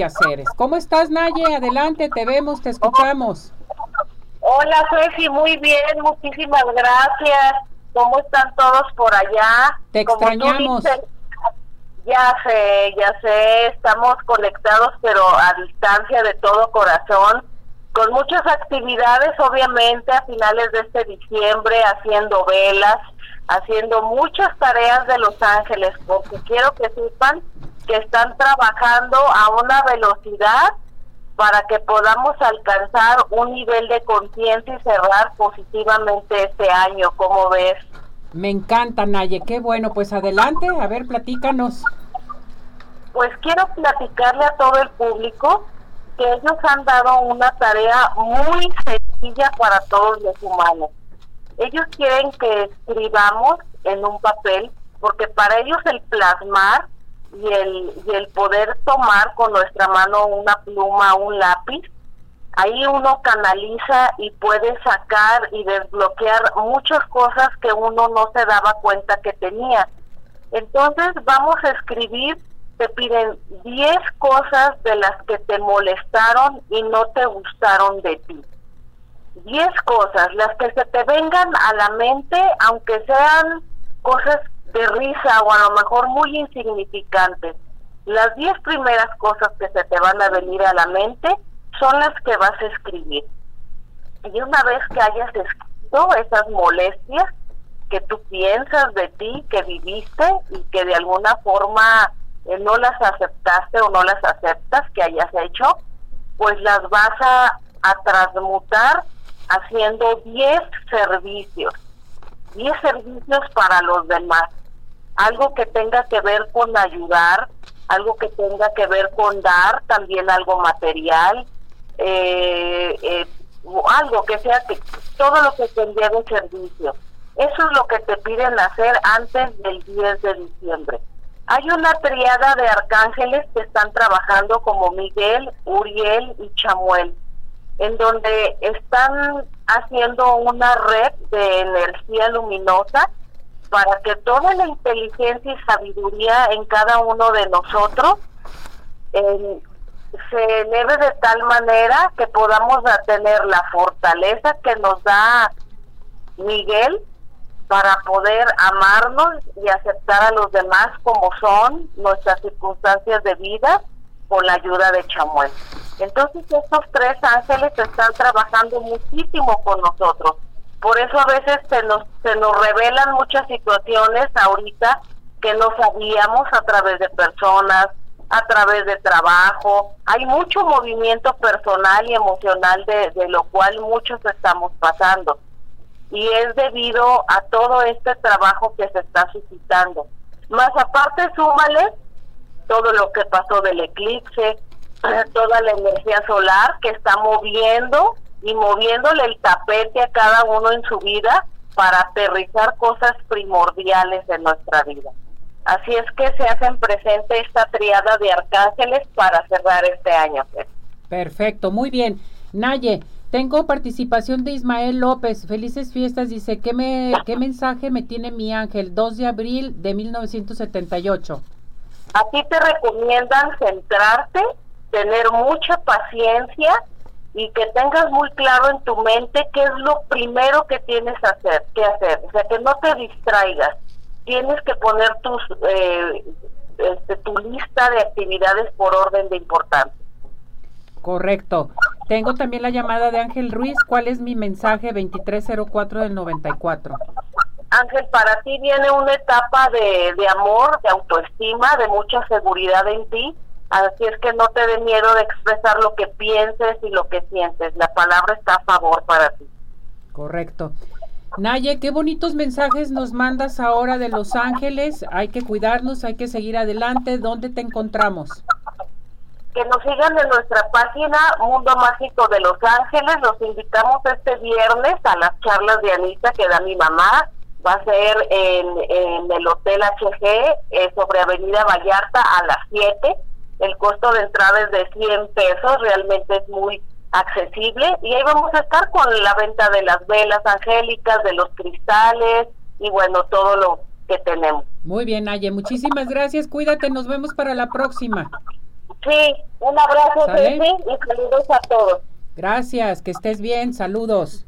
quehaceres. ¿Cómo estás, Naye? Adelante, te vemos, te escuchamos. Hola, Ceci, muy bien, muchísimas gracias. ¿Cómo están todos por allá? Te extrañamos. ya sé, ya sé, estamos conectados, pero a distancia de todo corazón, con muchas actividades, obviamente, a finales de este diciembre, haciendo velas, haciendo muchas tareas de Los Ángeles, porque quiero que sepan que están trabajando a una velocidad para que podamos alcanzar un nivel de conciencia y cerrar positivamente este año, ¿cómo ves? Me encanta, Naye, qué bueno, pues adelante, a ver, platícanos. Pues quiero platicarle a todo el público que ellos han dado una tarea muy sencilla para todos los humanos. Ellos quieren que escribamos en un papel, porque para ellos el plasmar y el, y el poder tomar con nuestra mano una pluma, un lápiz, ahí uno canaliza y puede sacar y desbloquear muchas cosas que uno no se daba cuenta que tenía. Entonces vamos a escribir, te piden 10 cosas de las que te molestaron y no te gustaron de ti. 10 cosas, las que se te vengan a la mente, aunque sean cosas de risa o a lo mejor muy insignificantes. Las diez primeras cosas que se te van a venir a la mente son las que vas a escribir. Y una vez que hayas escrito esas molestias que tú piensas de ti, que viviste y que de alguna forma eh, no las aceptaste o no las aceptas que hayas hecho, pues las vas a, a transmutar haciendo 10 servicios. 10 servicios para los demás algo que tenga que ver con ayudar, algo que tenga que ver con dar, también algo material, eh, eh, algo que sea que todo lo que te lleve servicio. Eso es lo que te piden hacer antes del 10 de diciembre. Hay una triada de arcángeles que están trabajando como Miguel, Uriel y Chamuel, en donde están haciendo una red de energía luminosa para que toda la inteligencia y sabiduría en cada uno de nosotros se eleve de tal manera que podamos tener la fortaleza que nos da Miguel para poder amarnos y aceptar a los demás como son nuestras circunstancias de vida con la ayuda de Chamuel. Entonces estos tres ángeles están trabajando muchísimo con nosotros por eso a veces se nos, se nos revelan muchas situaciones ahorita que no sabíamos a través de personas, a través de trabajo. Hay mucho movimiento personal y emocional de, de lo cual muchos estamos pasando. Y es debido a todo este trabajo que se está suscitando. Más aparte, súmale todo lo que pasó del eclipse, toda la energía solar que está moviendo y moviéndole el tapete a cada uno en su vida para aterrizar cosas primordiales de nuestra vida. Así es que se hacen presente esta triada de arcángeles para cerrar este año. Perfecto, muy bien. Naye, tengo participación de Ismael López. Felices fiestas. Dice, ¿qué, me, ¿qué mensaje me tiene mi ángel? 2 de abril de 1978. Aquí te recomiendan centrarte, tener mucha paciencia y que tengas muy claro en tu mente qué es lo primero que tienes que hacer, que hacer, o sea, que no te distraigas. Tienes que poner tus eh, este, tu lista de actividades por orden de importancia. Correcto. Tengo también la llamada de Ángel Ruiz. ¿Cuál es mi mensaje 2304 del 94? Ángel, para ti viene una etapa de, de amor, de autoestima, de mucha seguridad en ti Así es que no te dé miedo de expresar lo que pienses y lo que sientes. La palabra está a favor para ti. Correcto. Naye, qué bonitos mensajes nos mandas ahora de Los Ángeles. Hay que cuidarnos, hay que seguir adelante. ¿Dónde te encontramos? Que nos sigan en nuestra página Mundo Mágico de Los Ángeles. Los invitamos este viernes a las charlas de Anita que da mi mamá. Va a ser en, el Hotel HG eh, sobre Avenida Vallarta a las 7 el costo de entrada es de 100 pesos, realmente es muy accesible y ahí vamos a estar con la venta de las velas angélicas, de los cristales y bueno, todo lo que tenemos. Muy bien, Aye, muchísimas gracias, cuídate, nos vemos para la próxima. Sí, un abrazo, Ceci, y saludos a todos. Gracias, que estés bien, saludos.